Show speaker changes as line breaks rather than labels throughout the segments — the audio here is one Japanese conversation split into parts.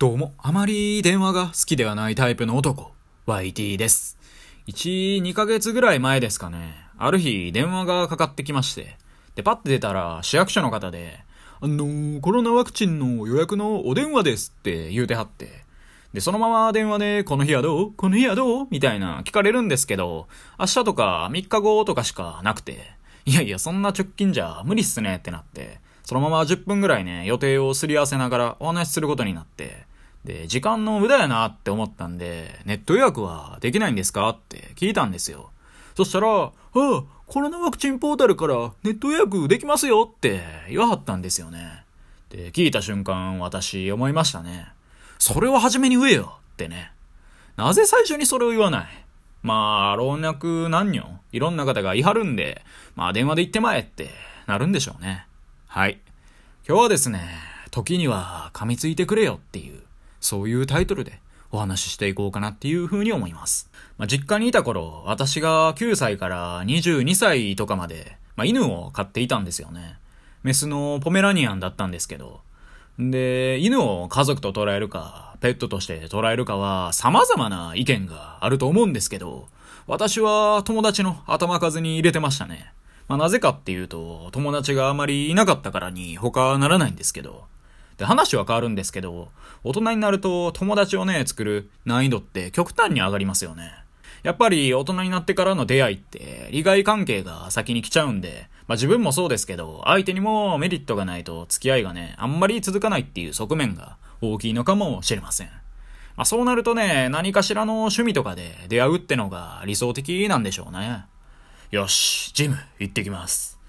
どうも、あまり電話が好きではないタイプの男、YT です。1、2ヶ月ぐらい前ですかね。ある日、電話がかかってきまして。で、パッて出たら、市役所の方で、あのー、コロナワクチンの予約のお電話ですって言うてはって。で、そのまま電話で、この日はどう？この日はどう？みたいな聞かれるんですけど、明日とか3日後とかしかなくて、いやいや、そんな直近じゃ無理っすねってなって、そのまま10分ぐらいね、予定をすり合わせながらお話しすることになって、で、時間の無駄やなって思ったんで、ネット予約はできないんですかって聞いたんですよ。そしたら、ああ、コロナワクチンポータルからネット予約できますよって言わはったんですよね。で、聞いた瞬間、私思いましたね。それは初めに言えよってね。なぜ最初にそれを言わない？まあ、老若男女、いろんな方が言い張るんで、まあ電話で言ってまえってなるんでしょうね。はい。今日はですね、時には噛みついてくれよっていう、そういうタイトルでお話ししていこうかなっていうふうに思います。まあ、実家にいた頃、私が9歳から22歳とかまで、まあ、犬を飼っていたんですよね。メスのポメラニアンだったんですけど。で、犬を家族と捉えるか、ペットとして捉えるかは様々な意見があると思うんですけど、私は友達の頭数に入れてましたね。まあ、なぜかっていうと、友達があまりいなかったからに他ならないんですけど。で、話は変わるんですけど、大人になると友達をね、作る難易度って極端に上がりますよね。やっぱり大人になってからの出会いって利害関係が先に来ちゃうんで、まあ自分もそうですけど、相手にもメリットがないと付き合いがね、あんまり続かないっていう側面が大きいのかもしれません。まあそうなるとね、何かしらの趣味とかで出会うってのが理想的なんでしょうね。よし、ジム行ってきます。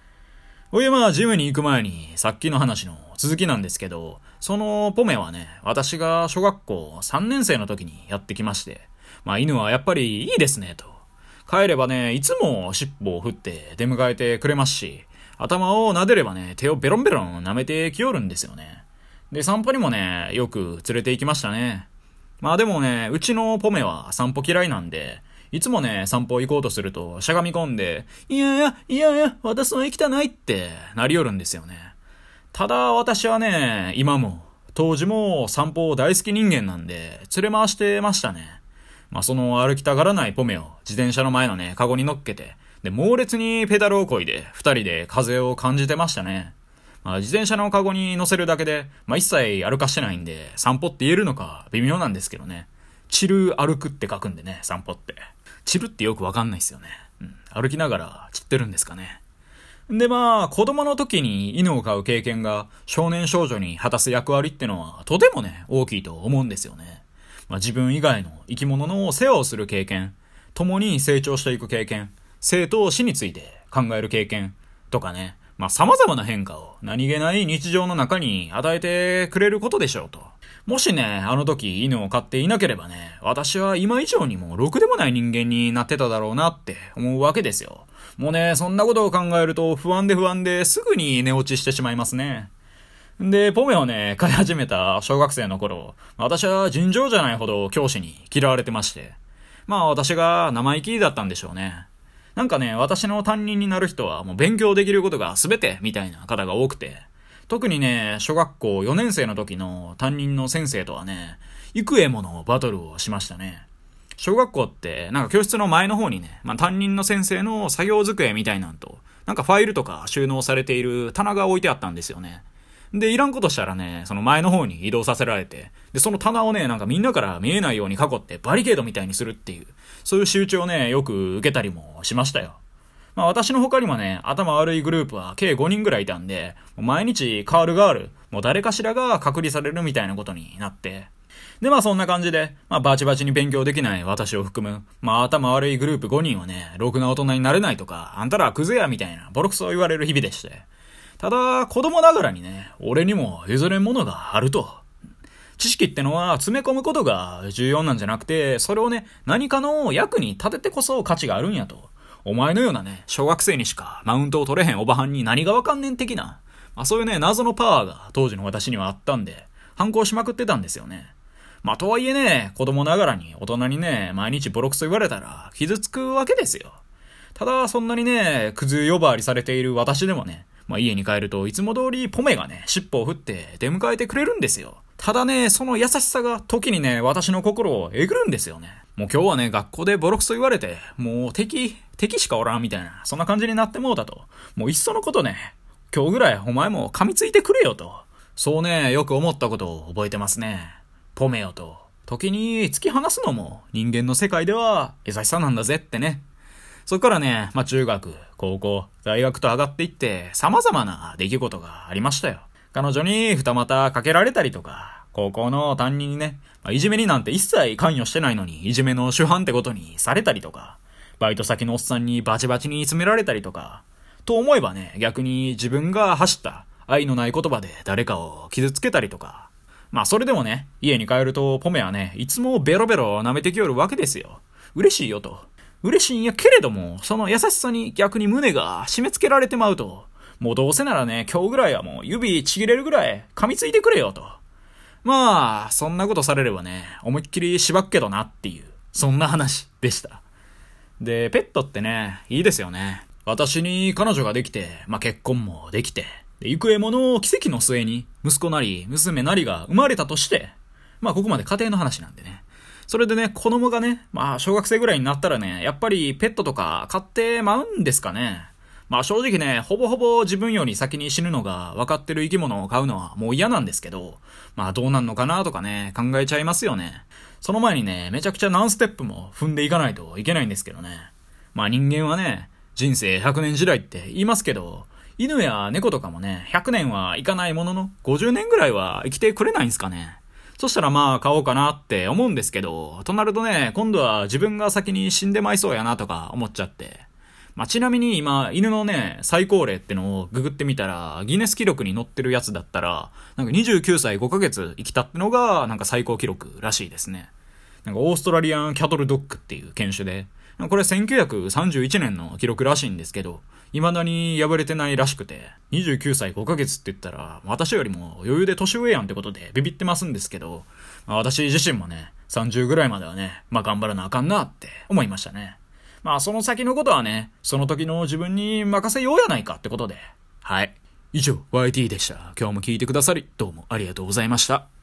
おいまあ、ジムに行く前に、さっきの話の続きなんですけど、そのポメはね、私が小学校3年生の時にやってきまして、まあ犬はやっぱりいいですね、と。帰ればね、いつも尻尾を振って出迎えてくれますし、頭を撫でればね、手をベロンベロン舐めてきよるんですよね。で、散歩にもね、よく連れて行きましたね。まあでもね、うちのポメは散歩嫌いなんで、いつもね、散歩行こうとすると、しゃがみ込んで、いやいや、いやいや、私は行きたないって、なりよるんですよね。ただ、私はね、今も、当時も散歩大好き人間なんで、連れ回してましたね。まあ、その歩きたがらないポメを自転車の前のね、カゴに乗っけて、で、猛烈にペダルを漕いで、二人で風を感じてましたね。まあ、自転車のカゴに乗せるだけで、まあ、一切歩かしてないんで、散歩って言えるのか微妙なんですけどね。散る歩くって書くんでね、散歩って。散るってよくわかんないですよね。うん。歩きながら散ってるんですかね。でまあ、子供の時に犬を飼う経験が少年少女に果たす役割ってのはとてもね、大きいと思うんですよね。まあ自分以外の生き物の世話をする経験、共に成長していく経験、生と死について考える経験とかね、まあ様々な変化を何気ない日常の中に与えてくれることでしょうと。もしね、あの時犬を飼っていなければね、私は今以上にもろくでもない人間になってただろうなって思うわけですよ。もうね、そんなことを考えると不安で不安ですぐに寝落ちしてしまいますね。で、ポメをね、飼い始めた小学生の頃、私は尋常じゃないほど教師に嫌われてまして。まあ私が生意気だったんでしょうね。なんかね、私の担任になる人はもう勉強できることが全てみたいな方が多くて。特にね、小学校4年生の時の担任の先生とはね、幾重ものバトルをしましたね。小学校って、なんか教室の前の方にね、まあ、担任の先生の作業机みたいなんと、なんかファイルとか収納されている棚が置いてあったんですよね。で、いらんことしたらね、その前の方に移動させられて、で、その棚をね、なんかみんなから見えないように囲ってバリケードみたいにするっていう、そういう仕打ちをね、よく受けたりもしましたよ。まあ私の他にもね、頭悪いグループは計5人ぐらいいたんで、毎日カールガール、もう誰かしらが隔離されるみたいなことになって、で、まあそんな感じで、まあバチバチに勉強できない私を含む、まあ頭悪いグループ5人はね、ろくな大人になれないとか、あんたらクズやみたいなボロクソを言われる日々でして。ただ、子供ながらにね、俺にも譲れんものがあると。知識ってのは詰め込むことが重要なんじゃなくて、それをね、何かの役に立ててこそ価値があるんやと。お前のようなね、小学生にしかマウントを取れへんおばはんに何がわかんねん的な。まあそういうね、謎のパワーが当時の私にはあったんで、反抗しまくってたんですよね。まあとはいえね、子供ながらに大人にね、毎日ボロクソ言われたら傷つくわけですよ。ただ、そんなにね、クズ呼ばわりされている私でもね、まあ家に帰るといつも通りポメがね、尻尾を振って出迎えてくれるんですよ。ただね、その優しさが時にね、私の心をえぐるんですよね。もう今日はね、学校でボロクソ言われて、もう敵、敵しかおらんみたいな、そんな感じになってもうたと。もういっそのことね、今日ぐらいお前も噛みついてくれよと。そうね、よく思ったことを覚えてますね。ポメよと。時に突き放すのも人間の世界では優しさなんだぜってね。そっからね、まあ中学、高校、大学と上がっていって様々な出来事がありましたよ。彼女に二股かけられたりとか、高校の担任にね、まあ、いじめになんて一切関与してないのに、いじめの主犯ってことにされたりとか、バイト先のおっさんにバチバチに詰められたりとか、と思えばね、逆に自分が走った愛のない言葉で誰かを傷つけたりとか、まあそれでもね、家に帰るとポメはね、いつもベロベロ舐めてきよるわけですよ。嬉しいよと。嬉しいんやけれども、その優しさに逆に胸が締め付けられてまうと、もうどうせならね、今日ぐらいはもう指ちぎれるぐらい噛みついてくれよと。まあ、そんなことされればね、思いっきりしばくけどなっていう、そんな話でした。で、ペットってね、いいですよね。私に彼女ができて、まあ結婚もできて、で、行方もの奇跡の末に、息子なり、娘なりが生まれたとして、まあここまで家庭の話なんでね。それでね、子供がね、まあ小学生ぐらいになったらね、やっぱりペットとか飼ってまうんですかね。まあ正直ね、ほぼほぼ自分より先に死ぬのが分かってる生き物を飼うのはもう嫌なんですけど、まあどうなんのかなとかね、考えちゃいますよね。その前にね、めちゃくちゃ何ステップも踏んでいかないといけないんですけどね。まあ人間はね、人生100年時代って言いますけど、犬や猫とかもね、100年はいかないものの、50年ぐらいは生きてくれないんすかね。そしたらまあ買おうかなって思うんですけど、となるとね、今度は自分が先に死んでまいそうやなとか思っちゃって。まあ、ちなみに今、犬のね、最高齢ってのをググってみたら、ギネス記録に載ってるやつだったら、なんか29歳5ヶ月生きたってのが、なんか最高記録らしいですね。なんかオーストラリアンキャトルドッグっていう犬種で、これ1931年の記録らしいんですけど、未だに破れてないらしくて、29歳5ヶ月って言ったら、私よりも余裕で年上やんってことでビビってますんですけど、まあ、私自身もね、30ぐらいまではね、まあ頑張らなあかんなって思いましたね。まあその先のことはね、その時の自分に任せようやないかってことで。はい。以上、YT でした。今日も聞いてくださり、どうもありがとうございました。